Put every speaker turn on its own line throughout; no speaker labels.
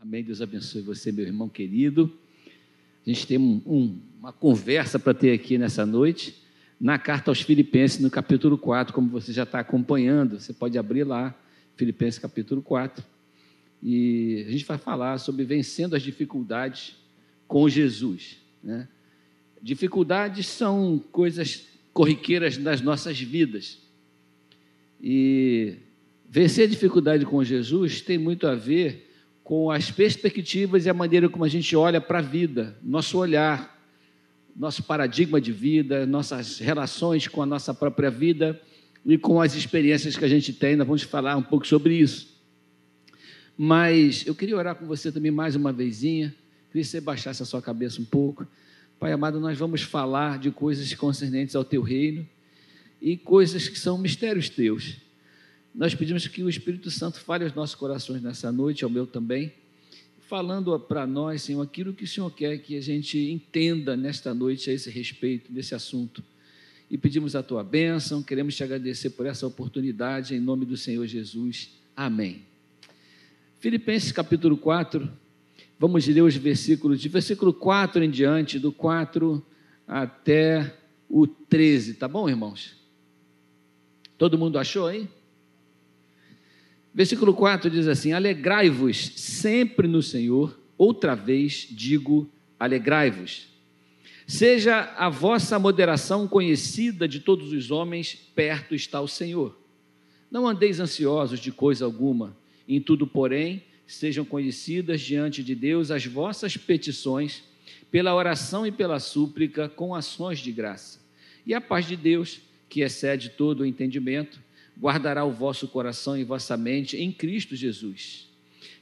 Amém. Deus abençoe você, meu irmão querido. A gente tem um, um, uma conversa para ter aqui nessa noite, na carta aos Filipenses, no capítulo 4, como você já está acompanhando. Você pode abrir lá, Filipenses capítulo 4. E a gente vai falar sobre vencendo as dificuldades com Jesus. Né? Dificuldades são coisas corriqueiras das nossas vidas. E vencer a dificuldade com Jesus tem muito a ver com as perspectivas e a maneira como a gente olha para a vida, nosso olhar, nosso paradigma de vida, nossas relações com a nossa própria vida e com as experiências que a gente tem. Nós vamos falar um pouco sobre isso. Mas eu queria orar com você também mais uma vezinha. Queria que você baixasse a sua cabeça um pouco. Pai amado, nós vamos falar de coisas concernentes ao teu reino e coisas que são mistérios teus. Nós pedimos que o Espírito Santo fale aos nossos corações nessa noite, ao meu também, falando para nós, Senhor, aquilo que o Senhor quer que a gente entenda nesta noite a esse respeito, desse assunto. E pedimos a tua bênção, queremos te agradecer por essa oportunidade, em nome do Senhor Jesus. Amém. Filipenses capítulo 4, vamos ler os versículos, de versículo 4 em diante, do 4 até o 13, tá bom, irmãos? Todo mundo achou aí? Versículo 4 diz assim: Alegrai-vos sempre no Senhor, outra vez digo, alegrai-vos. Seja a vossa moderação conhecida de todos os homens, perto está o Senhor. Não andeis ansiosos de coisa alguma, em tudo, porém, sejam conhecidas diante de Deus as vossas petições, pela oração e pela súplica, com ações de graça. E a paz de Deus, que excede todo o entendimento, guardará o vosso coração e vossa mente em Cristo Jesus.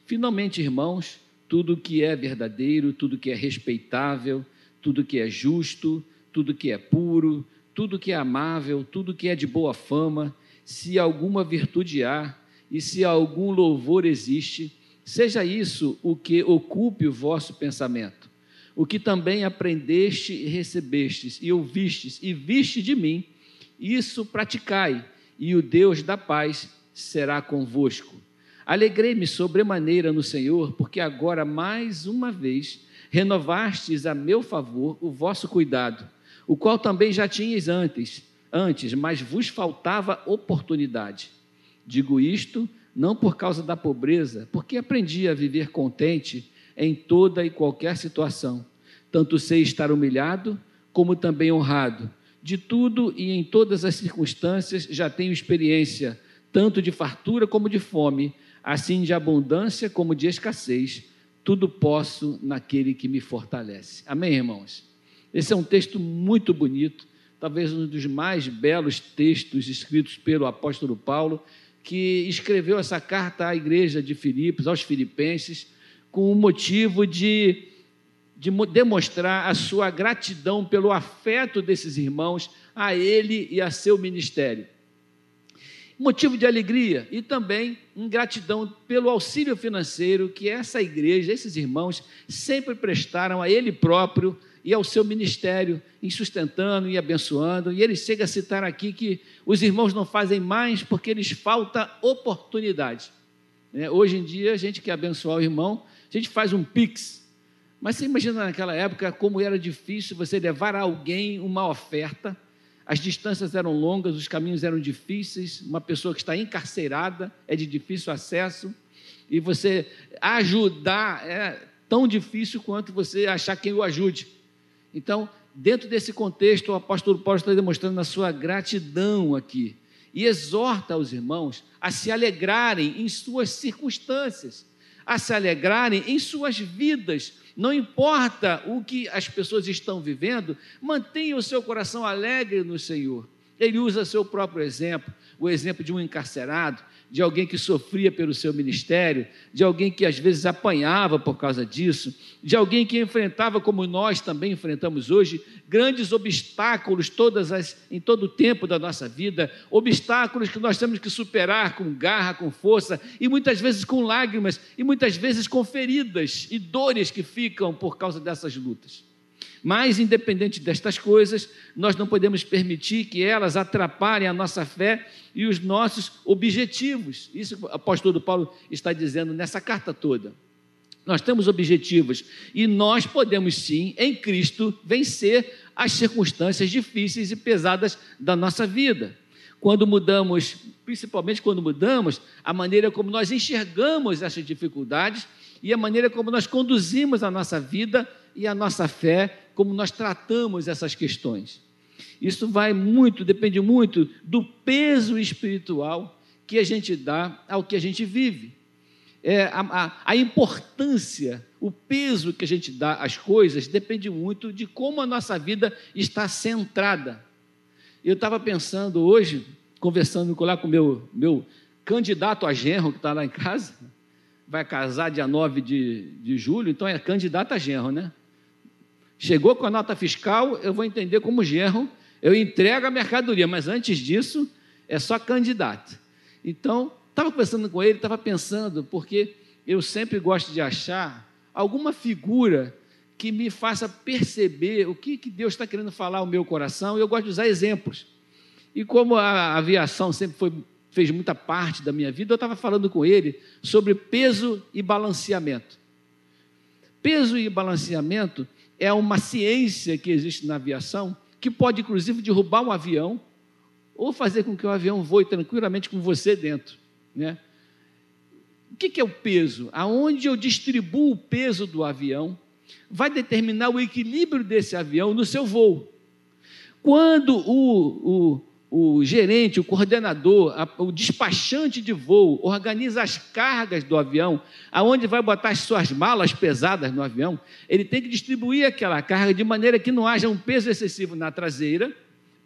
Finalmente, irmãos, tudo que é verdadeiro, tudo que é respeitável, tudo que é justo, tudo que é puro, tudo que é amável, tudo que é de boa fama, se alguma virtude há e se algum louvor existe, seja isso o que ocupe o vosso pensamento. O que também aprendeste e recebestes e ouvistes e viste de mim, isso praticai e o Deus da paz será convosco. Alegrei-me sobremaneira no Senhor, porque agora mais uma vez renovastes a meu favor o vosso cuidado, o qual também já tinhas antes, antes, mas vos faltava oportunidade. Digo isto não por causa da pobreza, porque aprendi a viver contente em toda e qualquer situação. Tanto sei estar humilhado, como também honrado de tudo e em todas as circunstâncias já tenho experiência, tanto de fartura como de fome, assim de abundância como de escassez. Tudo posso naquele que me fortalece. Amém, irmãos? Esse é um texto muito bonito, talvez um dos mais belos textos escritos pelo apóstolo Paulo, que escreveu essa carta à igreja de Filipos, aos filipenses, com o motivo de de demonstrar a sua gratidão pelo afeto desses irmãos a ele e a seu ministério. Motivo de alegria e também gratidão pelo auxílio financeiro que essa igreja, esses irmãos, sempre prestaram a ele próprio e ao seu ministério, em sustentando e abençoando. E ele chega a citar aqui que os irmãos não fazem mais porque lhes falta oportunidade. É, hoje em dia, a gente quer abençoar o irmão, a gente faz um pix, mas você imagina naquela época como era difícil você levar a alguém uma oferta, as distâncias eram longas, os caminhos eram difíceis, uma pessoa que está encarcerada é de difícil acesso, e você ajudar é tão difícil quanto você achar quem o ajude. Então, dentro desse contexto, o apóstolo Paulo está demonstrando a sua gratidão aqui. E exorta os irmãos a se alegrarem em suas circunstâncias, a se alegrarem em suas vidas, não importa o que as pessoas estão vivendo, mantenha o seu coração alegre no Senhor. Ele usa seu próprio exemplo, o exemplo de um encarcerado, de alguém que sofria pelo seu ministério, de alguém que às vezes apanhava por causa disso, de alguém que enfrentava, como nós também enfrentamos hoje, grandes obstáculos todas as, em todo o tempo da nossa vida, obstáculos que nós temos que superar com garra, com força, e muitas vezes com lágrimas, e muitas vezes com feridas e dores que ficam por causa dessas lutas. Mas, independente destas coisas, nós não podemos permitir que elas atrapalhem a nossa fé e os nossos objetivos. Isso o apóstolo Paulo está dizendo nessa carta toda. Nós temos objetivos e nós podemos sim, em Cristo, vencer as circunstâncias difíceis e pesadas da nossa vida. Quando mudamos, principalmente quando mudamos a maneira como nós enxergamos essas dificuldades e a maneira como nós conduzimos a nossa vida e a nossa fé, como nós tratamos essas questões. Isso vai muito, depende muito do peso espiritual que a gente dá ao que a gente vive. É, a, a, a, importância, o peso que a gente dá às coisas depende muito de como a nossa vida está centrada. Eu estava pensando hoje, conversando lá com o meu, meu candidato a genro, que está lá em casa, vai casar dia 9 de, de julho, então é candidato a genro, né? Chegou com a nota fiscal, eu vou entender como genro, eu entrego a mercadoria, mas antes disso é só candidato. Então, estava conversando com ele, estava pensando, porque eu sempre gosto de achar alguma figura que me faça perceber o que, que Deus está querendo falar ao meu coração, e eu gosto de usar exemplos. E como a aviação sempre foi, fez muita parte da minha vida, eu estava falando com ele sobre peso e balanceamento. Peso e balanceamento é uma ciência que existe na aviação que pode, inclusive, derrubar um avião ou fazer com que o avião voe tranquilamente com você dentro. Né? O que é o peso? Aonde eu distribuo o peso do avião vai determinar o equilíbrio desse avião no seu voo. Quando o, o, o gerente, o coordenador, a, o despachante de voo organiza as cargas do avião, aonde vai botar as suas malas pesadas no avião, ele tem que distribuir aquela carga de maneira que não haja um peso excessivo na traseira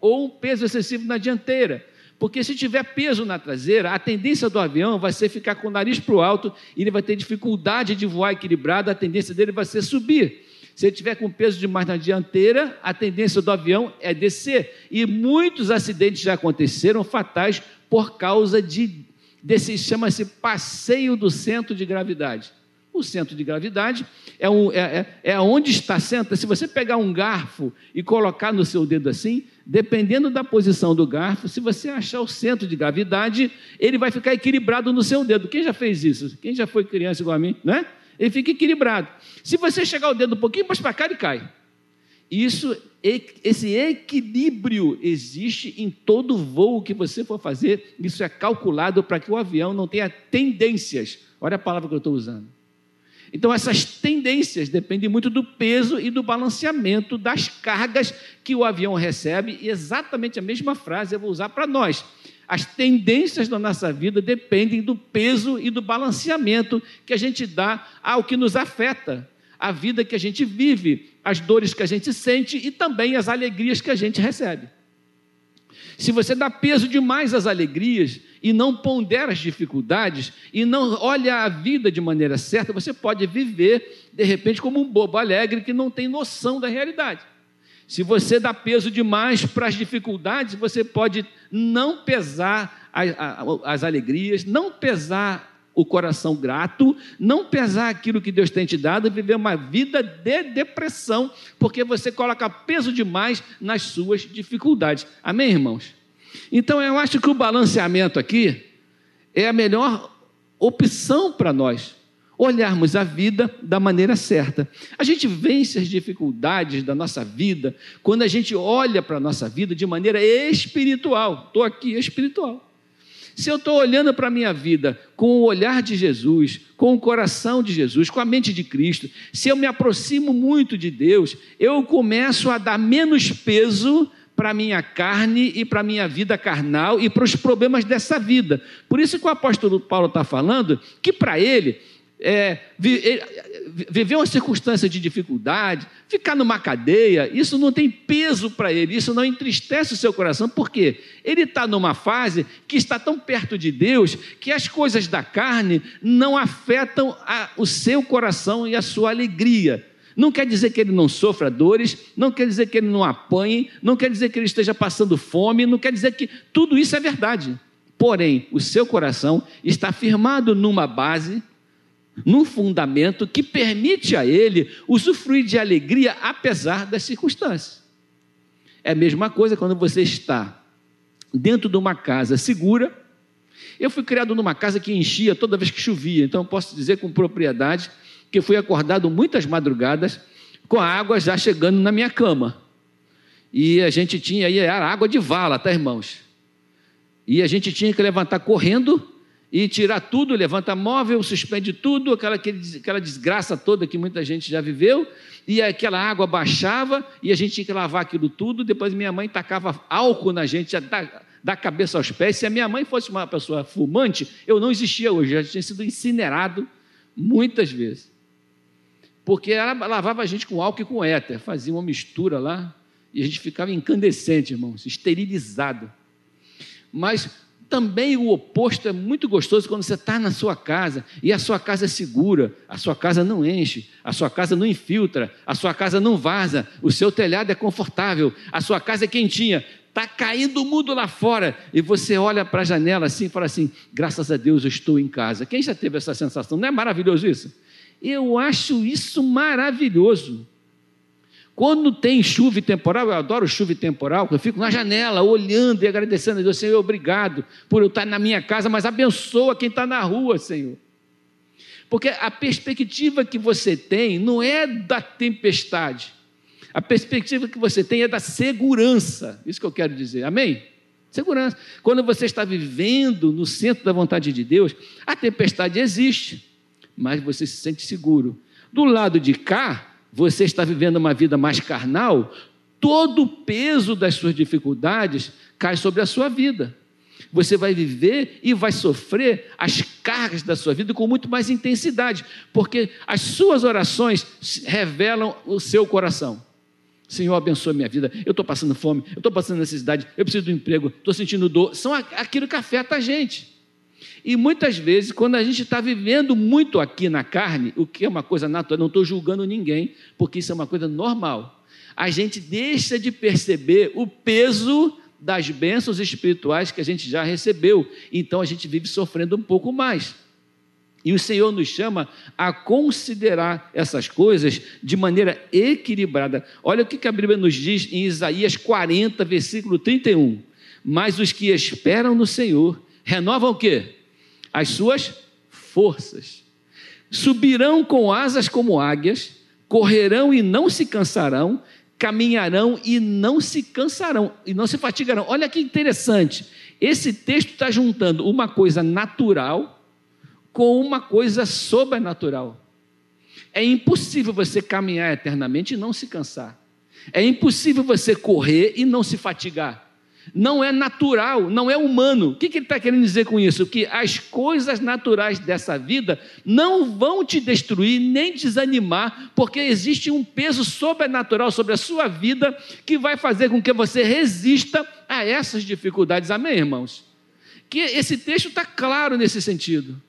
ou um peso excessivo na dianteira. Porque se tiver peso na traseira, a tendência do avião vai ser ficar com o nariz para o alto e ele vai ter dificuldade de voar equilibrado, a tendência dele vai ser subir. Se ele tiver com peso demais na dianteira, a tendência do avião é descer. E muitos acidentes já aconteceram fatais por causa de desse chama-se passeio do centro de gravidade. O centro de gravidade é, um, é, é, é onde está senta. Se você pegar um garfo e colocar no seu dedo assim, dependendo da posição do garfo, se você achar o centro de gravidade, ele vai ficar equilibrado no seu dedo. Quem já fez isso? Quem já foi criança igual a mim, né? Ele fica equilibrado. Se você chegar o dedo um pouquinho mais para cá, ele cai. Isso, esse equilíbrio existe em todo voo que você for fazer. Isso é calculado para que o avião não tenha tendências. Olha a palavra que eu estou usando então, essas tendências dependem muito do peso e do balanceamento das cargas que o avião recebe, e exatamente a mesma frase eu vou usar para nós. As tendências da nossa vida dependem do peso e do balanceamento que a gente dá ao que nos afeta, a vida que a gente vive, as dores que a gente sente e também as alegrias que a gente recebe. Se você dá peso demais às alegrias e não pondera as dificuldades e não olha a vida de maneira certa, você pode viver, de repente, como um bobo alegre que não tem noção da realidade. Se você dá peso demais para as dificuldades, você pode não pesar as alegrias, não pesar o coração grato, não pesar aquilo que Deus tem te dado viver uma vida de depressão, porque você coloca peso demais nas suas dificuldades. Amém, irmãos? Então eu acho que o balanceamento aqui é a melhor opção para nós olharmos a vida da maneira certa. A gente vence as dificuldades da nossa vida quando a gente olha para a nossa vida de maneira espiritual. Estou aqui espiritual. Se eu estou olhando para a minha vida com o olhar de Jesus, com o coração de Jesus, com a mente de Cristo, se eu me aproximo muito de Deus, eu começo a dar menos peso para a minha carne e para a minha vida carnal e para os problemas dessa vida. Por isso que o apóstolo Paulo está falando que para ele, é, viver uma circunstância de dificuldade, ficar numa cadeia, isso não tem peso para ele, isso não entristece o seu coração, porque ele está numa fase que está tão perto de Deus que as coisas da carne não afetam a, o seu coração e a sua alegria. Não quer dizer que ele não sofra dores, não quer dizer que ele não apanhe, não quer dizer que ele esteja passando fome, não quer dizer que tudo isso é verdade. Porém, o seu coração está firmado numa base, num fundamento que permite a ele usufruir de alegria apesar das circunstâncias. É a mesma coisa quando você está dentro de uma casa segura. Eu fui criado numa casa que enchia toda vez que chovia, então posso dizer com propriedade que fui acordado muitas madrugadas com a água já chegando na minha cama. E a gente tinha aí, água de vala, tá, irmãos? E a gente tinha que levantar correndo e tirar tudo, levanta móvel, suspende tudo, aquela, aquela desgraça toda que muita gente já viveu, e aquela água baixava e a gente tinha que lavar aquilo tudo. Depois minha mãe tacava álcool na gente, da, da cabeça aos pés. Se a minha mãe fosse uma pessoa fumante, eu não existia hoje, já tinha sido incinerado muitas vezes. Porque ela lavava a gente com álcool e com éter, fazia uma mistura lá, e a gente ficava incandescente, irmãos, esterilizado. Mas também o oposto é muito gostoso quando você está na sua casa e a sua casa é segura, a sua casa não enche, a sua casa não infiltra, a sua casa não vaza, o seu telhado é confortável, a sua casa é quentinha, está caindo o mundo lá fora e você olha para a janela assim e fala assim: graças a Deus eu estou em casa. Quem já teve essa sensação? Não é maravilhoso isso? Eu acho isso maravilhoso. Quando tem chuva temporal, eu adoro chuva temporal, eu fico na janela olhando e agradecendo a Deus, Senhor, obrigado por eu estar na minha casa, mas abençoa quem está na rua, Senhor. Porque a perspectiva que você tem não é da tempestade, a perspectiva que você tem é da segurança, isso que eu quero dizer, amém? Segurança. Quando você está vivendo no centro da vontade de Deus, a tempestade existe, mas você se sente seguro. Do lado de cá, você está vivendo uma vida mais carnal, todo o peso das suas dificuldades cai sobre a sua vida. Você vai viver e vai sofrer as cargas da sua vida com muito mais intensidade, porque as suas orações revelam o seu coração. Senhor, abençoa minha vida. Eu estou passando fome, eu estou passando necessidade, eu preciso do emprego, estou sentindo dor. São aquilo que afeta a gente. E muitas vezes, quando a gente está vivendo muito aqui na carne, o que é uma coisa natural, não estou julgando ninguém, porque isso é uma coisa normal, a gente deixa de perceber o peso das bênçãos espirituais que a gente já recebeu. Então a gente vive sofrendo um pouco mais. E o Senhor nos chama a considerar essas coisas de maneira equilibrada. Olha o que a Bíblia nos diz em Isaías 40, versículo 31. Mas os que esperam no Senhor renovam o quê? as suas forças. Subirão com asas como águias, correrão e não se cansarão, caminharão e não se cansarão, e não se fatigarão. Olha que interessante. Esse texto está juntando uma coisa natural com uma coisa sobrenatural. É impossível você caminhar eternamente e não se cansar. É impossível você correr e não se fatigar não é natural, não é humano. O que, ele está querendo dizer com isso? Que as coisas naturais dessa vida não vão te destruir nem desanimar, porque existe um peso sobrenatural sobre a sua vida que vai fazer com que você resista a essas dificuldades. Amém, irmãos? Que esse texto está claro nesse sentido.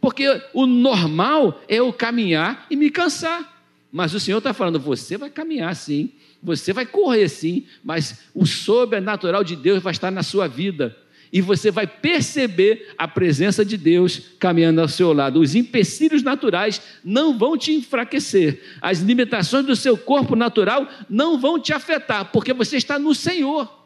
Porque o normal é eu caminhar e me cansar. Mas o Senhor está falando, você vai caminhar sim você vai correr sim, mas o sobrenatural de Deus vai estar na sua vida. E você vai perceber a presença de Deus caminhando ao seu lado. Os empecilhos naturais não vão te enfraquecer. As limitações do seu corpo natural não vão te afetar, porque você está no Senhor.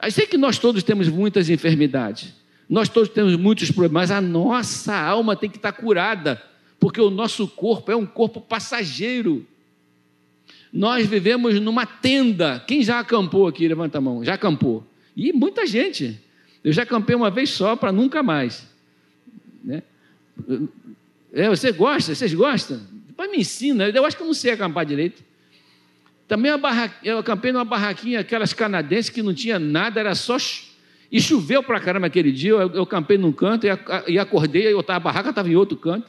Eu sei que nós todos temos muitas enfermidades, nós todos temos muitos problemas, mas a nossa alma tem que estar curada, porque o nosso corpo é um corpo passageiro. Nós vivemos numa tenda. Quem já acampou aqui? Levanta a mão. Já acampou. E muita gente. Eu já acampei uma vez só para nunca mais. Né? É, você gosta? Vocês gostam? Depois me ensina. Eu acho que eu não sei acampar direito. Também eu acampei numa barraquinha, aquelas canadenses que não tinha nada, era só. E choveu para caramba aquele dia. Eu, eu acampei num canto e, acordei, tava, a barraca estava em outro canto.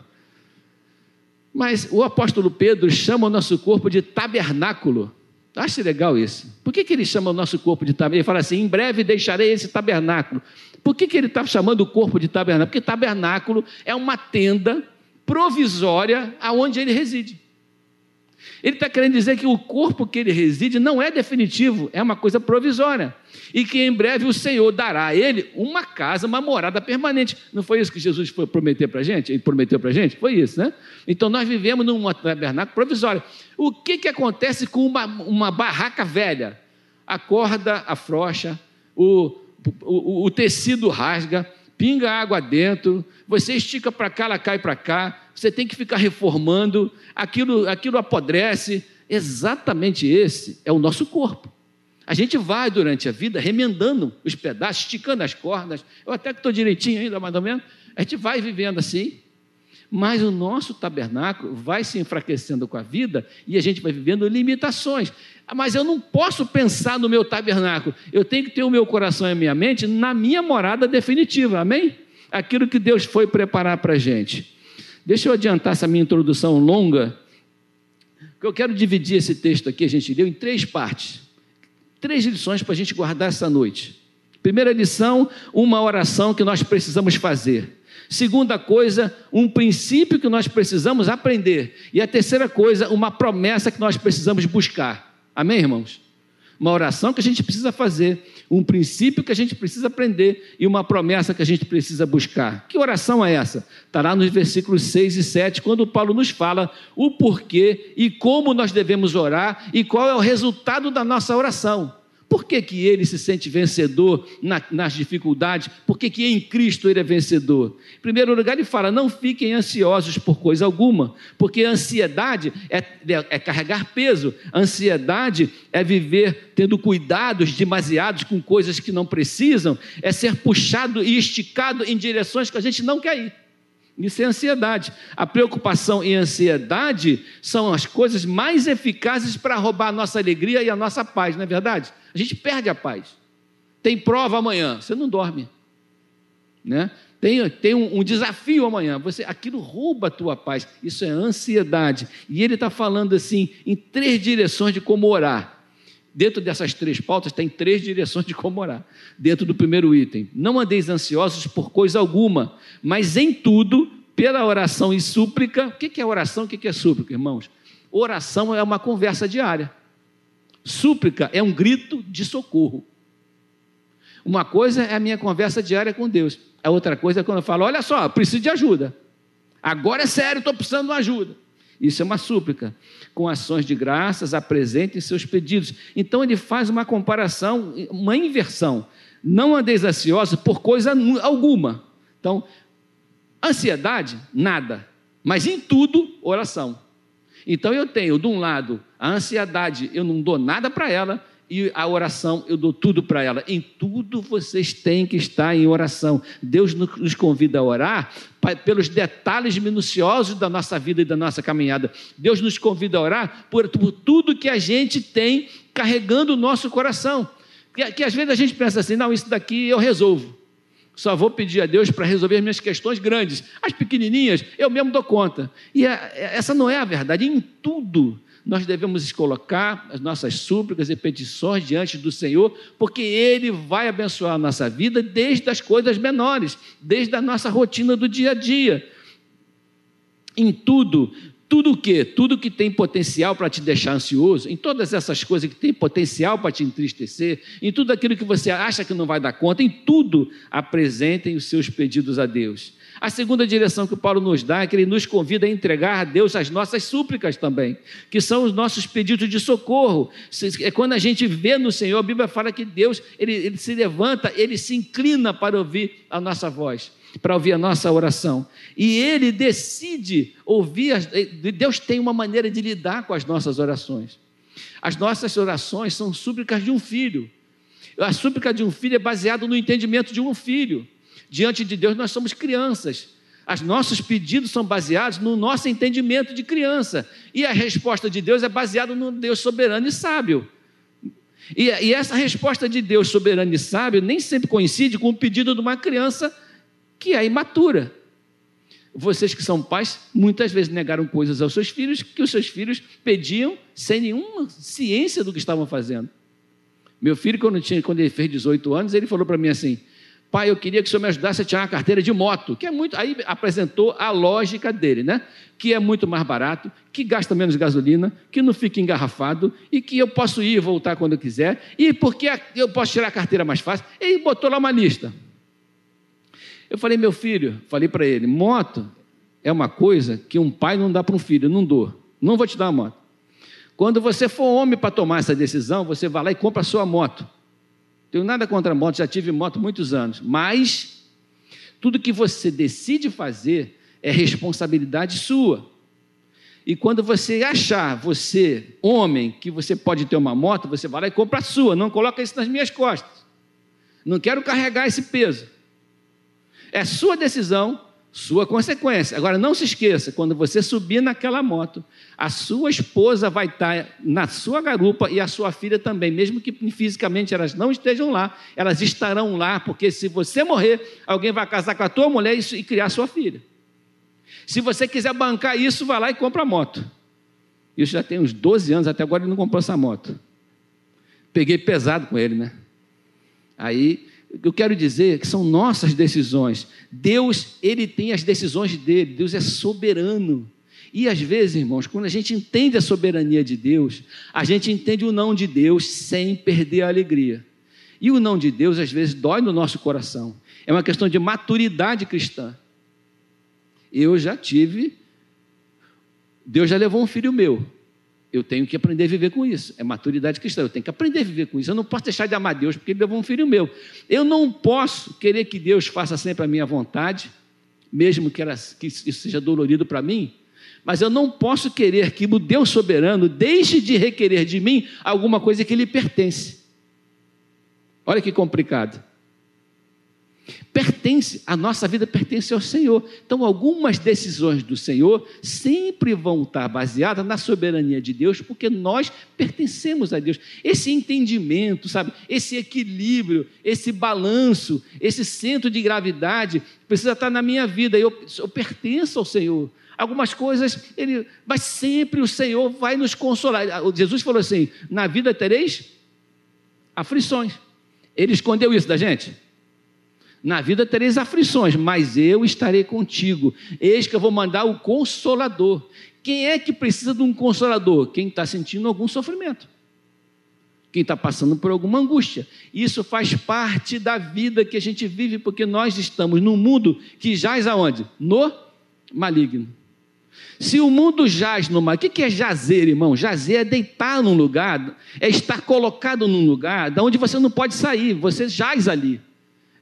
Mas o apóstolo Pedro chama o nosso corpo de tabernáculo. Acho legal isso. Por que, que ele chama o nosso corpo de tabernáculo? Ele fala assim: em breve deixarei esse tabernáculo. Por que, que ele está chamando o corpo de tabernáculo? Porque tabernáculo é uma tenda provisória aonde ele reside. Ele está querendo dizer que o corpo que ele reside não é definitivo, é uma coisa provisória. E que em breve o Senhor dará a ele uma casa, uma morada permanente. Não foi isso que Jesus foi prometer para a gente? Ele prometeu para a gente? Foi isso, né? Então nós vivemos num tabernáculo provisório. O que, que acontece com uma, uma barraca velha? A corda afrouxa, o, o, o tecido rasga, pinga água dentro, você estica para cá, ela cai para cá, você tem que ficar reformando, aquilo, aquilo apodrece. Exatamente esse é o nosso corpo. A gente vai durante a vida remendando os pedaços, esticando as cordas. Eu até que estou direitinho ainda, mais ou menos. A gente vai vivendo assim. Mas o nosso tabernáculo vai se enfraquecendo com a vida e a gente vai vivendo limitações. Mas eu não posso pensar no meu tabernáculo. Eu tenho que ter o meu coração e a minha mente na minha morada definitiva. Amém? Aquilo que Deus foi preparar para a gente. Deixa eu adiantar essa minha introdução longa, que eu quero dividir esse texto aqui, a gente leu, em três partes. Três lições para a gente guardar essa noite. Primeira lição, uma oração que nós precisamos fazer. Segunda coisa, um princípio que nós precisamos aprender. E a terceira coisa, uma promessa que nós precisamos buscar. Amém, irmãos? Uma oração que a gente precisa fazer, um princípio que a gente precisa aprender e uma promessa que a gente precisa buscar. Que oração é essa? Está lá nos versículos 6 e 7, quando Paulo nos fala o porquê e como nós devemos orar e qual é o resultado da nossa oração. Por que, que ele se sente vencedor na, nas dificuldades? Por que, que em Cristo ele é vencedor? Em primeiro lugar, ele fala: não fiquem ansiosos por coisa alguma, porque ansiedade é, é, é carregar peso, ansiedade é viver tendo cuidados demasiados com coisas que não precisam, é ser puxado e esticado em direções que a gente não quer ir. Isso é ansiedade. A preocupação e a ansiedade são as coisas mais eficazes para roubar a nossa alegria e a nossa paz, não é verdade? A gente perde a paz. Tem prova amanhã, você não dorme. Né? Tem, tem um, um desafio amanhã, você aquilo rouba a tua paz. Isso é ansiedade. E ele está falando assim em três direções de como orar. Dentro dessas três pautas tem três direções de como orar. Dentro do primeiro item, não andeis ansiosos por coisa alguma, mas em tudo, pela oração e súplica. O que é oração? O que é súplica, irmãos? Oração é uma conversa diária. Súplica é um grito de socorro. Uma coisa é a minha conversa diária com Deus. A outra coisa é quando eu falo: olha só, preciso de ajuda. Agora é sério, estou precisando de ajuda. Isso é uma súplica. Com ações de graças, apresentem seus pedidos. Então ele faz uma comparação, uma inversão. Não andeis ansiosos por coisa alguma. Então, ansiedade, nada. Mas em tudo, oração. Então eu tenho, de um lado, a ansiedade, eu não dou nada para ela, e a oração, eu dou tudo para ela. Em tudo vocês têm que estar em oração. Deus nos convida a orar pelos detalhes minuciosos da nossa vida e da nossa caminhada. Deus nos convida a orar por, por tudo que a gente tem carregando o nosso coração. Que, que às vezes a gente pensa assim: não, isso daqui eu resolvo. Só vou pedir a Deus para resolver as minhas questões grandes. As pequenininhas, eu mesmo dou conta. E a, essa não é a verdade. Em tudo nós devemos colocar as nossas súplicas e petições diante do Senhor, porque Ele vai abençoar a nossa vida desde as coisas menores, desde a nossa rotina do dia a dia. Em tudo, tudo o que? Tudo que tem potencial para te deixar ansioso, em todas essas coisas que tem potencial para te entristecer, em tudo aquilo que você acha que não vai dar conta, em tudo apresentem os seus pedidos a Deus. A segunda direção que Paulo nos dá é que ele nos convida a entregar a Deus as nossas súplicas também, que são os nossos pedidos de socorro. É quando a gente vê no Senhor, a Bíblia fala que Deus ele, ele se levanta, ele se inclina para ouvir a nossa voz, para ouvir a nossa oração. E ele decide ouvir. As, Deus tem uma maneira de lidar com as nossas orações. As nossas orações são súplicas de um filho. A súplica de um filho é baseada no entendimento de um filho. Diante de Deus, nós somos crianças. Os nossos pedidos são baseados no nosso entendimento de criança. E a resposta de Deus é baseada no Deus soberano e sábio. E, e, essa resposta de Deus soberano e sábio nem sempre coincide com o pedido de uma criança que é imatura. Vocês que são pais, muitas vezes negaram coisas aos seus filhos que os seus filhos pediam sem nenhuma ciência do que estavam fazendo. Meu filho, quando, tinha, quando ele fez 18 anos, ele falou para mim assim: Pai, eu queria que o senhor me ajudasse a tirar uma carteira de moto, que é muito. Aí apresentou a lógica dele, né? Que é muito mais barato, que gasta menos gasolina, que não fica engarrafado e que eu posso ir e voltar quando eu quiser, e porque eu posso tirar a carteira mais fácil. Ele botou lá uma lista. Eu falei, meu filho, falei para ele: moto é uma coisa que um pai não dá para um filho, não dou. Não vou te dar uma moto. Quando você for homem para tomar essa decisão, você vai lá e compra a sua moto. Tenho nada contra moto, já tive moto muitos anos, mas Tudo que você decide fazer é responsabilidade sua. E quando você achar, você, homem, que você pode ter uma moto, você vai lá e compra a sua, não coloca isso nas minhas costas. Não quero carregar esse peso. É sua decisão, sua consequência. Agora, não se esqueça: quando você subir naquela moto, a sua esposa vai estar na sua garupa e a sua filha também, mesmo que fisicamente elas não estejam lá, elas estarão lá, porque se você morrer, alguém vai casar com a tua mulher e criar sua filha. Se você quiser bancar isso, vai lá e compra a moto. Isso já tem uns 12 anos, até agora ele não comprou essa moto. Peguei pesado com ele, né? Aí, eu quero dizer que são nossas decisões. Deus, ele tem as decisões dele. Deus é soberano. E às vezes, irmãos, quando a gente entende a soberania de Deus, a gente entende o não de Deus sem perder a alegria. E o não de Deus, às vezes, dói no nosso coração. É uma questão de maturidade cristã. Eu já tive, Deus já levou um filho meu. Eu tenho que aprender a viver com isso. É maturidade cristã. Eu tenho que aprender a viver com isso. Eu não posso deixar de amar Deus porque Ele levou um filho meu. Eu não posso querer que Deus faça sempre a minha vontade, mesmo que, ela, que isso seja dolorido para mim. Mas eu não posso querer que o Deus soberano deixe de requerer de mim alguma coisa que lhe pertence. Olha que complicado pertence, a nossa vida pertence ao Senhor. Então, algumas decisões do Senhor sempre vão estar baseadas na soberania de Deus, porque nós pertencemos a Deus. Esse entendimento, sabe, esse equilíbrio, esse balanço, esse centro de gravidade precisa estar na minha vida. Eu, eu pertenço ao Senhor. Algumas coisas, ele, mas sempre o Senhor vai nos consolar. Jesus falou assim: na vida tereis aflições. Ele escondeu isso da gente? Na vida tereis aflições, mas eu estarei contigo. Eis que eu vou mandar o consolador. Quem é que precisa de um consolador? Quem está sentindo algum sofrimento. Quem está passando por alguma angústia. Isso faz parte da vida que a gente vive, porque nós estamos num mundo que jaz aonde? No maligno. Se o mundo jaz no maligno, o que é jazer, irmão? Jazer é deitar num lugar, é estar colocado num lugar da onde você não pode sair, você jaz ali.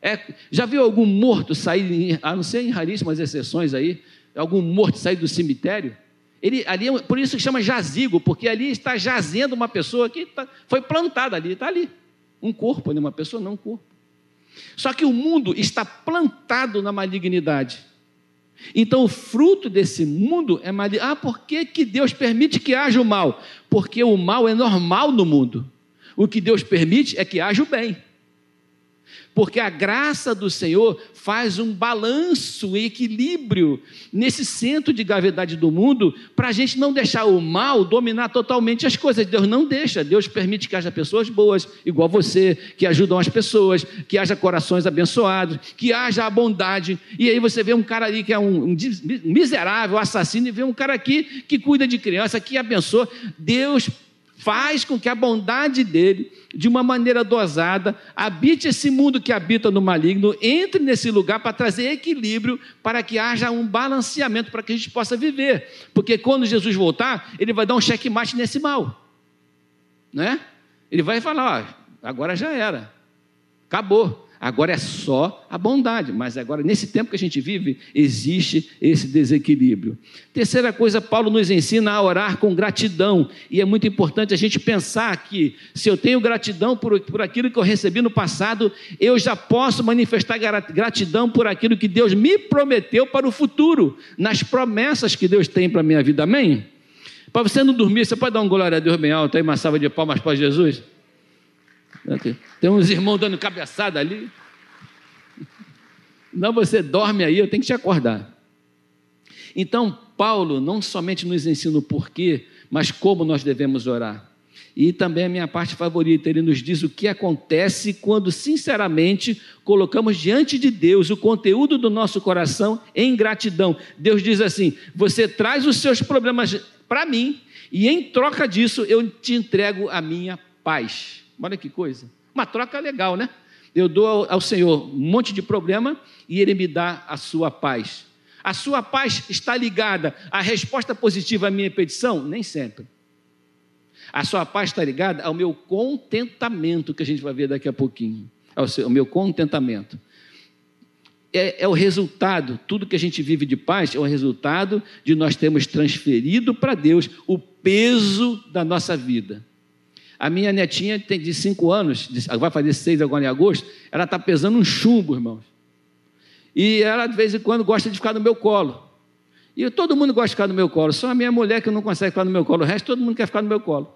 É, já viu algum morto sair, a não ser em raríssimas exceções aí, algum morto sair do cemitério? Ele, ali, é por isso que chama jazigo, porque ali está jazendo uma pessoa que tá, foi plantada ali, está ali. Um corpo, né? uma pessoa, não um corpo. Só que o mundo está plantado na malignidade. Então, o fruto desse mundo é maligno. Ah, por que, que Deus permite que haja o mal? Porque o mal é normal no mundo. O que Deus permite é que haja o bem porque a graça do Senhor faz um balanço, um equilíbrio nesse centro de gravidade do mundo, para a gente não deixar o mal dominar totalmente as coisas. Deus não deixa, Deus permite que haja pessoas boas, igual você, que ajudam as pessoas, que haja corações abençoados, que haja a bondade. E aí você vê um cara ali que é um, um miserável, assassino, e vê um cara aqui que cuida de criança, que abençoa. Deus faz com que a bondade dele, de uma maneira dosada, habite esse mundo que habita no maligno, entre nesse lugar para trazer equilíbrio, para que haja um balanceamento, para que a gente possa viver. Porque quando Jesus voltar, ele vai dar um checkmate nesse mal. Né? Ele vai falar: ó, agora já era, acabou. Agora é só a bondade, mas agora, nesse tempo que a gente vive, existe esse desequilíbrio. Terceira coisa, Paulo nos ensina a orar com gratidão, e é muito importante a gente pensar que, se eu tenho gratidão por, por aquilo que eu recebi no passado, eu já posso manifestar gratidão por aquilo que Deus me prometeu para o futuro, nas promessas que Deus tem para a minha vida, amém? Para você não dormir, você pode dar um glória a Deus bem alto aí, uma salva de palmas para Jesus? Tem uns irmãos dando cabeçada ali. Não, você dorme aí, eu tenho que te acordar. Então, Paulo não somente nos ensina o porquê, mas como nós devemos orar. E também a minha parte favorita, ele nos diz o que acontece quando, sinceramente, colocamos diante de Deus o conteúdo do nosso coração em gratidão. Deus diz assim: Você traz os seus problemas para mim, e em troca disso eu te entrego a minha paz. Olha que coisa. Uma troca legal, né? Eu dou ao, Senhor um monte de problema e Ele me dá a sua paz. A sua paz está ligada à resposta positiva à minha petição? Nem sempre. A sua paz está ligada ao meu contentamento, que a gente vai ver daqui a pouquinho. Ao, seu, ao meu contentamento. é, é, o resultado, tudo que a gente vive de paz é o resultado de nós termos transferido para Deus o peso da nossa vida. A minha netinha tem de cinco anos, vai fazer seis agora em agosto, ela está pesando um chumbo, irmãos. E ela, de vez em quando, gosta de ficar no meu colo. E todo mundo gosta de ficar no meu colo, só a minha mulher que não consegue ficar no meu colo, o resto todo mundo quer ficar no meu colo.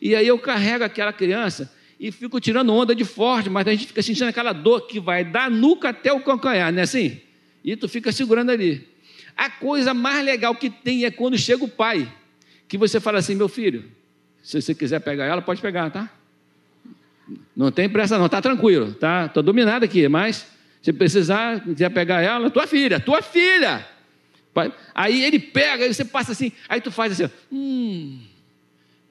E aí eu carrego aquela criança e fico tirando onda de forte, mas a gente fica sentindo aquela dor que vai da nuca até o calcanhar, não é assim? E tu fica segurando ali. A coisa mais legal que tem é quando chega o pai, que você fala assim, meu filho, se você quiser pegar ela, pode pegar, tá? Não tem pressa não, tá tranquilo, tá? Tô dominado aqui, mas se precisar, quiser pegar ela, tua filha, tua filha. Aí ele pega, aí você passa assim, aí tu faz assim, hum,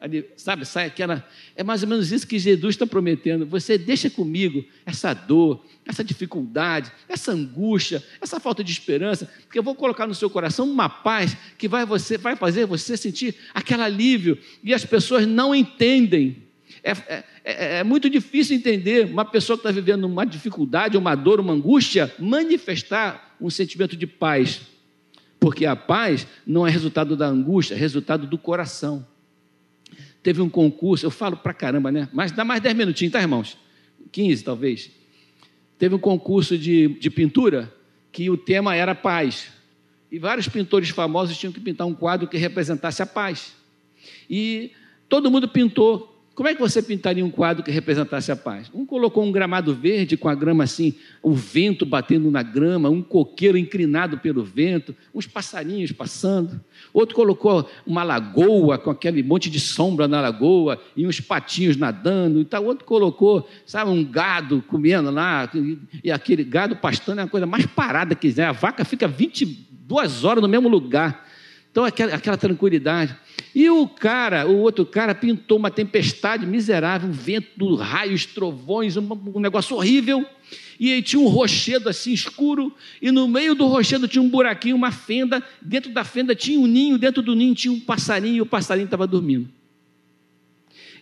Ali, sabe, sai aquela. É mais ou menos isso que Jesus está prometendo. Você deixa comigo essa dor, essa dificuldade, essa angústia, essa falta de esperança, porque eu vou colocar no seu coração uma paz que vai, você, vai fazer você sentir aquele alívio. E as pessoas não entendem. É, é, é, é muito difícil entender uma pessoa que está vivendo uma dificuldade, uma dor, uma angústia, manifestar um sentimento de paz. Porque a paz não é resultado da angústia, é resultado do coração. Teve um concurso, eu falo pra caramba, né? Mas dá mais 10 minutinhos, tá, irmãos? 15, talvez. Teve um concurso de, de pintura que o tema era paz. E vários pintores famosos tinham que pintar um quadro que representasse a paz. E todo mundo pintou como é que você pintaria um quadro que representasse a paz? Um colocou um gramado verde com a grama assim, o vento batendo na grama, um coqueiro inclinado pelo vento, uns passarinhos passando. Outro colocou uma lagoa com aquele monte de sombra na lagoa e uns patinhos nadando. E tal. Outro colocou, sabe, um gado comendo lá, e aquele gado pastando é a coisa mais parada que quiser. A vaca fica 22 horas no mesmo lugar. Então, aquela, aquela tranquilidade. E o cara, o outro cara, pintou uma tempestade miserável, um vento, raios, trovões, um, um negócio horrível. E aí tinha um rochedo assim escuro, e no meio do rochedo tinha um buraquinho, uma fenda. Dentro da fenda tinha um ninho, dentro do ninho tinha um passarinho, e o passarinho estava dormindo.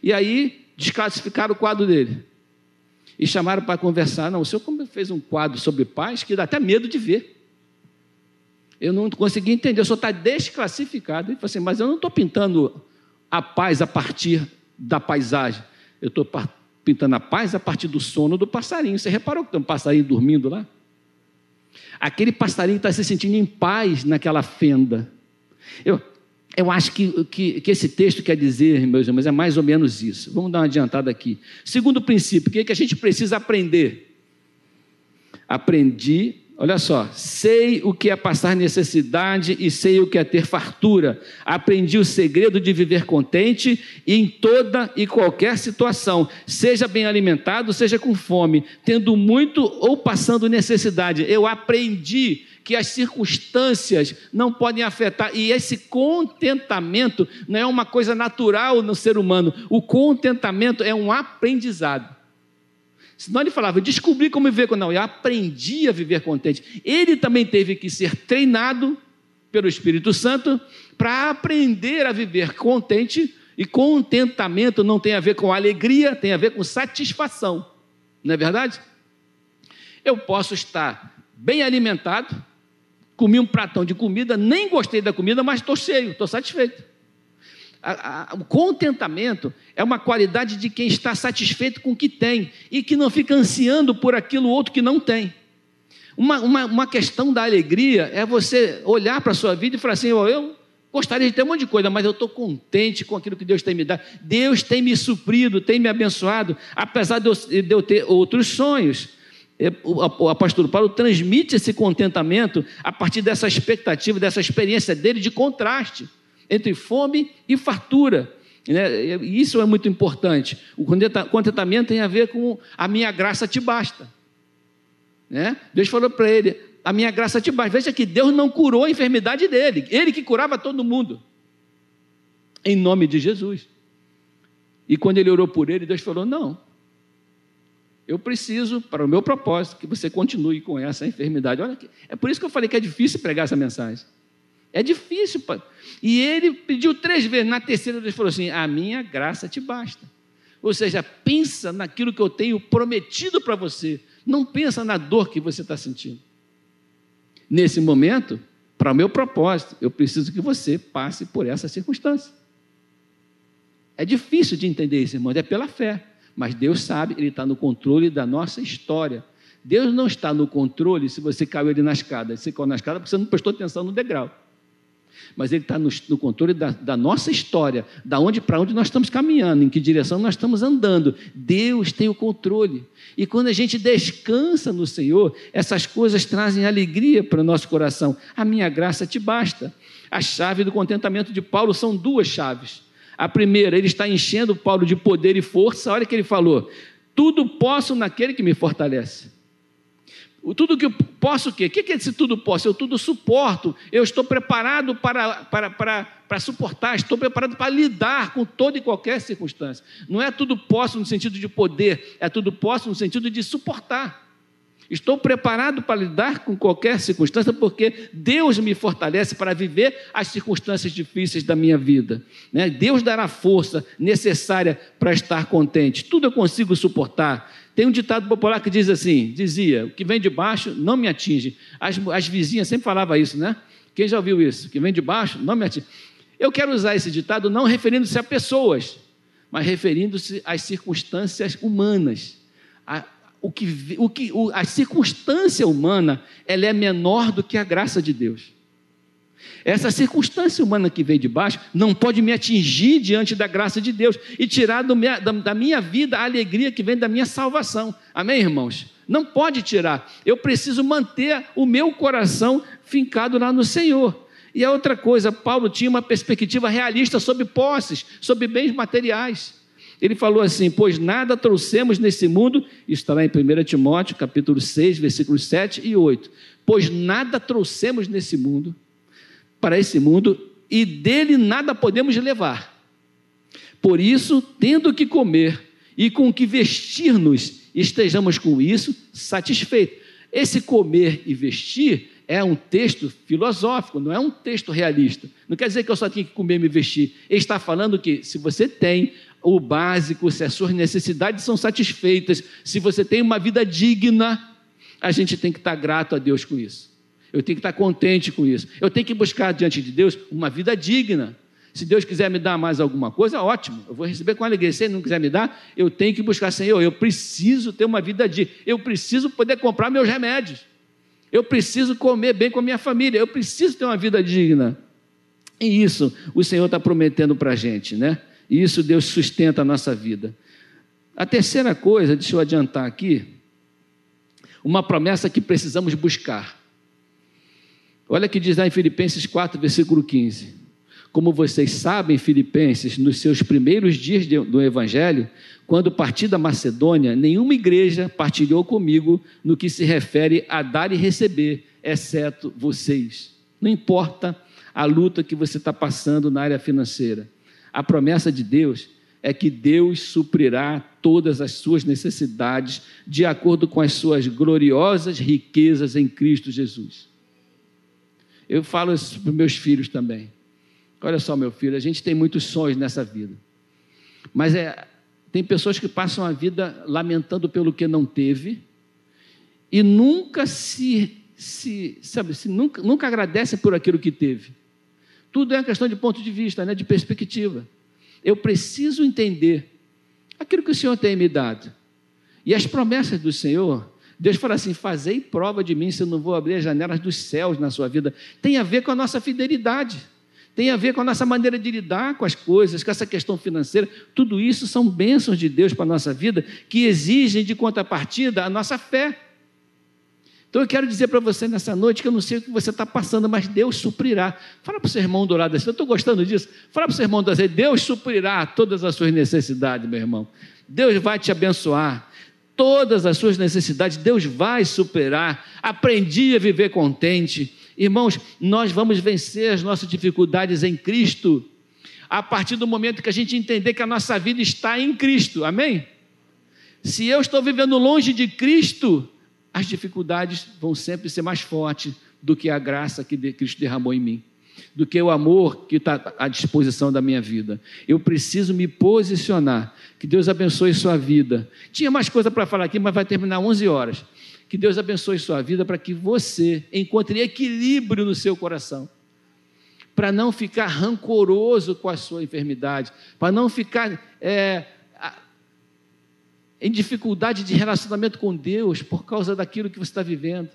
E aí desclassificaram o quadro dele. E chamaram para conversar. Não, o senhor fez um quadro sobre paz que dá até medo de ver. Eu não consegui entender, o senhor está desclassificado. Ele falou assim, mas eu não estou pintando a paz a partir da paisagem. Eu estou pintando a paz a partir do sono do passarinho. Você reparou que tem um passarinho dormindo lá? Aquele passarinho está se sentindo em paz naquela fenda. Eu, eu acho que, que, que, esse texto quer dizer, meus irmãos, é mais ou menos isso. Vamos dar uma adiantada aqui. Segundo princípio, o que, é que a gente precisa aprender? Aprendi Olha só, sei o que é passar necessidade e sei o que é ter fartura. Aprendi o segredo de viver contente em toda e qualquer situação, seja bem alimentado, seja com fome, tendo muito ou passando necessidade. Eu aprendi que as circunstâncias não podem afetar, e esse contentamento não é uma coisa natural no ser humano, o contentamento é um aprendizado. Senão ele falava, descobri como viver contente. Não, eu aprendi a viver contente. Ele também teve que ser treinado pelo Espírito Santo para aprender a viver contente. E contentamento não tem a ver com alegria, tem a ver com satisfação. Não é verdade? Eu posso estar bem alimentado, comi um pratão de comida, nem gostei da comida, mas estou cheio, estou satisfeito o contentamento é uma qualidade de quem está satisfeito com o que tem e que não fica ansiando por aquilo outro que não tem. Uma, uma, uma questão da alegria é você olhar para a sua vida e falar assim: oh, eu gostaria de ter um monte de coisa, mas eu estou contente com aquilo que Deus tem me dado. Deus tem me suprido, tem me abençoado, apesar de eu, de eu ter outros sonhos. É, o apóstolo Paulo transmite esse contentamento a partir dessa expectativa, dessa experiência dele de contraste entre fome e fartura. Né? Isso é muito importante. O contentamento tem a ver com a minha graça te basta. Né? Deus falou para ele: a minha graça te basta. Veja que Deus não curou a enfermidade dele, ele que curava todo mundo, em nome de Jesus. E quando ele orou por ele, Deus falou: não, eu preciso, para o meu propósito, que você continue com essa enfermidade. Olha, é por isso que eu falei que é difícil pregar essa mensagem. É difícil. Pai. E ele pediu três vezes. Na terceira, ele falou assim: A minha graça te basta. Ou seja, pensa naquilo que eu tenho prometido para você. Não pensa na dor que você está sentindo. Nesse momento, para o meu propósito, eu preciso que você passe por essa circunstância. É difícil de entender isso, irmão, é pela fé. Mas Deus sabe, Ele está no controle da nossa história. Deus não está no controle se você caiu ali na escada. Você caiu na escada porque você não prestou atenção no degrau. Mas Ele está no, no controle da, da, nossa história, da onde para onde nós estamos caminhando, em que direção nós estamos andando. Deus tem o controle. E quando a gente descansa no Senhor, essas coisas trazem alegria para o nosso coração. A minha graça te basta. A chave do contentamento de Paulo são duas chaves. A primeira, ele está enchendo Paulo de poder e força. Olha que ele falou: tudo posso naquele que me fortalece. Tudo que eu posso o quê? O que é esse tudo posso? Eu tudo suporto. Eu estou preparado para, para, para, para suportar, estou preparado para lidar com toda e qualquer circunstância. Não é tudo posso no sentido de poder, é tudo posso no sentido de suportar. Estou preparado para lidar com qualquer circunstância, porque Deus me fortalece para viver as circunstâncias difíceis da minha vida. Né? Deus dará força necessária para estar contente. Tudo eu consigo suportar. Tem um ditado popular que diz assim: dizia, o que vem de baixo não me atinge. As, as vizinhas sempre falavam isso, né? Quem já ouviu isso? O que vem de baixo não me atinge. Eu quero usar esse ditado não referindo-se a pessoas, mas referindo-se às circunstâncias humanas. A, o que, o que, o, a circunstância humana ela é menor do que a graça de Deus. Essa circunstância humana que veio de baixo não pode me atingir diante da graça de Deus e tirar minha, da, da minha vida a alegria que vem da minha salvação. Amém, irmãos? Não pode tirar. Eu preciso manter o meu coração fincado lá no Senhor. E a outra coisa, Paulo tinha uma perspectiva realista sobre posses, sobre bens materiais. Ele falou assim: Pois nada trouxemos nesse mundo, isso está lá em 1 Timóteo, capítulo 6, versículos 7 e 8. Pois nada trouxemos nesse mundo, para esse mundo, e dele nada podemos levar. Por isso, tendo que comer e com que vestir-nos, estejamos com isso satisfeitos. Esse comer e vestir é um texto filosófico, não é um texto realista. Não quer dizer que eu só tenho que comer e me vestir. Ele está falando que se você tem o básico, se as suas necessidades são satisfeitas, se você tem uma vida digna, a gente tem que estar grato a Deus com isso. Eu tenho que estar contente com isso. Eu tenho que buscar diante de Deus uma vida digna. Se Deus quiser me dar mais alguma coisa, ótimo, eu vou receber com alegria. Se Ele não quiser me dar, eu tenho que buscar, Senhor, eu preciso ter uma vida digna. Eu preciso poder comprar meus remédios. Eu preciso comer bem com a minha família. Eu preciso ter uma vida digna. E isso o Senhor está prometendo para a gente, né? E isso Deus sustenta a nossa vida. A terceira coisa, deixa eu adiantar aqui, uma promessa que precisamos buscar. Olha que diz lá em Filipenses 4, versículo 15. Como vocês sabem, Filipenses, nos seus primeiros dias do Evangelho, quando parti da Macedônia, nenhuma igreja partilhou comigo no que se refere a dar e receber, exceto vocês. Não importa a luta que você está passando na área financeira a promessa de Deus é que Deus suprirá todas as suas necessidades de acordo com as suas gloriosas riquezas em Cristo Jesus. Eu falo isso para meus filhos também. Olha só, meu filho, a gente tem muitos sonhos nessa vida. Mas é, tem pessoas que passam a vida lamentando pelo que não teve e nunca se, se sabe, se nunca, nunca agradece por aquilo que teve. Tudo é uma questão de ponto de vista, né, de perspectiva. Eu preciso entender aquilo que o Senhor tem me dado. E as promessas do Senhor, Deus fala assim: fazei prova de mim se eu não vou abrir as janelas dos céus na sua vida. Tem a ver com a nossa fidelidade, tem a ver com a nossa maneira de lidar com as coisas, com essa questão financeira. Tudo isso são bênçãos de Deus para a nossa vida que exigem de contrapartida a nossa fé. Então eu quero dizer para você nessa noite que eu não sei o que você está passando, mas Deus suprirá. Fala para o seu irmão do lado assim, eu estou gostando disso. Fala para o seu irmão do lado assim, Deus suprirá todas as suas necessidades, meu irmão. Deus vai te abençoar. Todas as suas necessidades, Deus vai superar. Aprendi a viver contente. Irmãos, nós vamos vencer as nossas dificuldades em Cristo, a partir do momento que a gente entender que a nossa vida está em Cristo, amém? Se eu estou vivendo longe de Cristo, as dificuldades vão sempre ser mais fortes do que a graça que Cristo derramou em mim, do que o amor que está à disposição da minha vida. Eu preciso me posicionar. Que Deus abençoe sua vida. Tinha mais coisa para falar aqui, mas vai terminar 11 horas. Que Deus abençoe sua vida para que você encontre equilíbrio no seu coração. Para não ficar rancoroso com a sua enfermidade, para não ficar é, em dificuldade de relacionamento com Deus por causa daquilo que você está vivendo.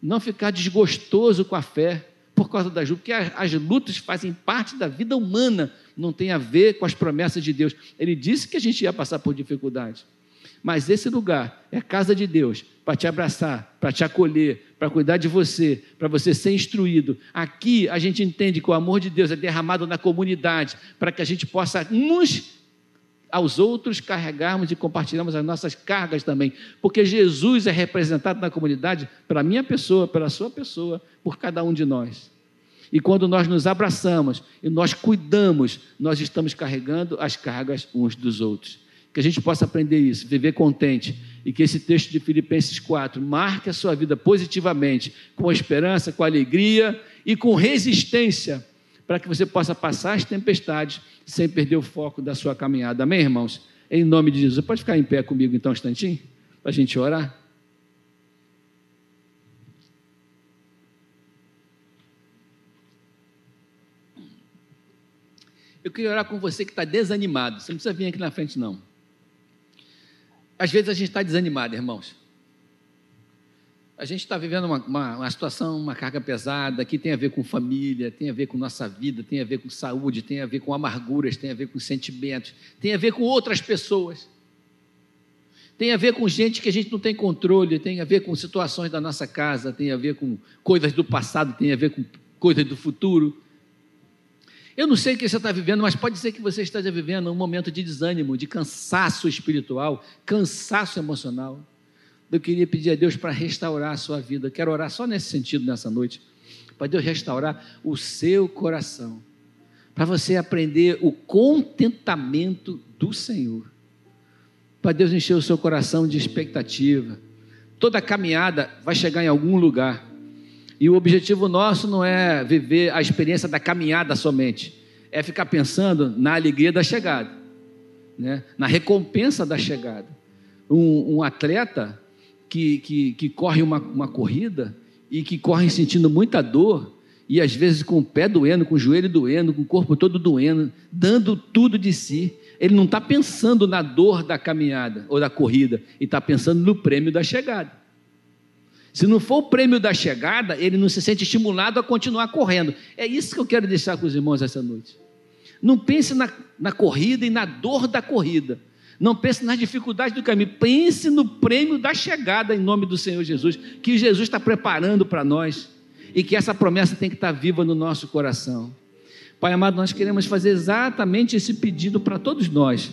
Não ficar desgostoso com a fé por causa das lutas, porque as lutas fazem parte da vida humana, não tem a ver com as promessas de Deus. Ele disse que a gente ia passar por dificuldade. Mas esse lugar é casa de Deus para te abraçar, para te acolher, para cuidar de você, para você ser instruído. Aqui a gente entende que o amor de Deus é derramado na comunidade para que a gente possa uns aos outros carregarmos e compartilharmos as nossas cargas também, porque Jesus é representado na comunidade pela minha pessoa, pela sua pessoa, por cada um de nós. E quando nós nos abraçamos e nós cuidamos, nós estamos carregando as cargas uns dos outros. Que a gente possa aprender isso, viver contente e que esse texto de Filipenses 4 marque a sua vida positivamente, com esperança, com alegria e com resistência para que você possa passar as tempestades sem perder o foco da sua caminhada. Amém, irmãos? Em nome de Jesus. Você pode ficar em pé comigo então um instantinho? Para a gente orar? Eu queria orar com você que está desanimado. Você não precisa vir aqui na frente, não. Às vezes a gente está desanimado, irmãos. A gente está vivendo uma, uma, uma, situação, uma carga pesada, que tem a ver com família, tem a ver com nossa vida, tem a ver com saúde, tem a ver com amarguras, tem a ver com sentimentos, tem a ver com outras pessoas. Tem a ver com gente que a gente não tem controle, tem a ver com situações da nossa casa, tem a ver com coisas do passado, tem a ver com coisas do futuro. Eu não sei o que você está vivendo, mas pode ser que você esteja vivendo um momento de desânimo, de cansaço espiritual, cansaço emocional eu queria pedir a Deus para restaurar a sua vida. Quero orar só nesse sentido nessa noite. Para Deus restaurar o seu coração. Para você aprender o contentamento do Senhor. Para Deus encher o seu coração de expectativa. Toda caminhada vai chegar em algum lugar. E o objetivo nosso não é viver a experiência da caminhada somente, é ficar pensando na alegria da chegada, né? na recompensa da chegada. Um, um atleta, que, que, que corre uma, uma corrida e que correm sentindo muita dor, e às vezes com o pé doendo, com o joelho doendo, com o corpo todo doendo, dando tudo de si. Ele não está pensando na dor da caminhada ou da corrida, e está pensando no prêmio da chegada. Se não for o prêmio da chegada, ele não se sente estimulado a continuar correndo. É isso que eu quero deixar com os irmãos essa noite. Não pense na, na corrida e na dor da corrida. Não pense nas dificuldades do caminho, pense no prêmio da chegada em nome do Senhor Jesus, que Jesus está preparando para nós e que essa promessa tem que estar viva no nosso coração. Pai amado, nós queremos fazer exatamente esse pedido para todos nós,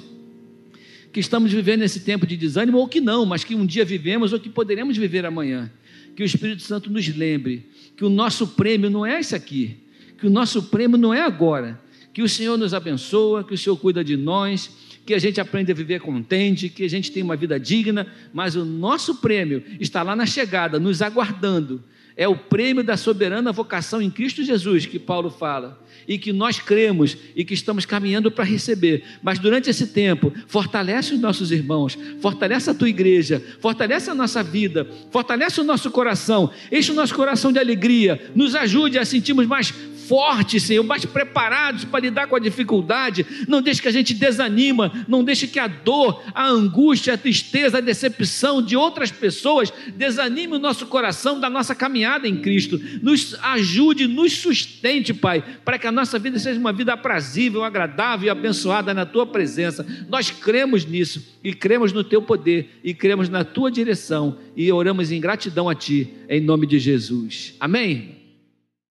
que estamos vivendo esse tempo de desânimo ou que não, mas que um dia vivemos ou que poderemos viver amanhã. Que o Espírito Santo nos lembre que o nosso prêmio não é esse aqui, que o nosso prêmio não é agora, que o Senhor nos abençoa, que o Senhor cuida de nós que a gente aprende a viver contente, que a gente tem uma vida digna, mas o nosso prêmio está lá na chegada, nos aguardando. É o prêmio da soberana vocação em Cristo Jesus que Paulo fala e que nós cremos e que estamos caminhando para receber. Mas durante esse tempo, fortalece os nossos irmãos, fortalece a tua igreja, fortalece a nossa vida, fortalece o nosso coração, enche o nosso coração de alegria, nos ajude a sentirmos mais fortes, Senhor, mais preparados para lidar com a dificuldade. Não deixe que a gente desanima, não deixe que a dor, a angústia, a tristeza, a decepção de outras pessoas desanime o nosso coração da nossa caminhada em Cristo. Nos ajude, nos sustente, Pai, para que a nossa vida seja uma vida aprazível, agradável e abençoada na tua presença. Nós cremos nisso e cremos no teu poder e cremos na tua direção e oramos em gratidão a ti, em nome de Jesus. Amém.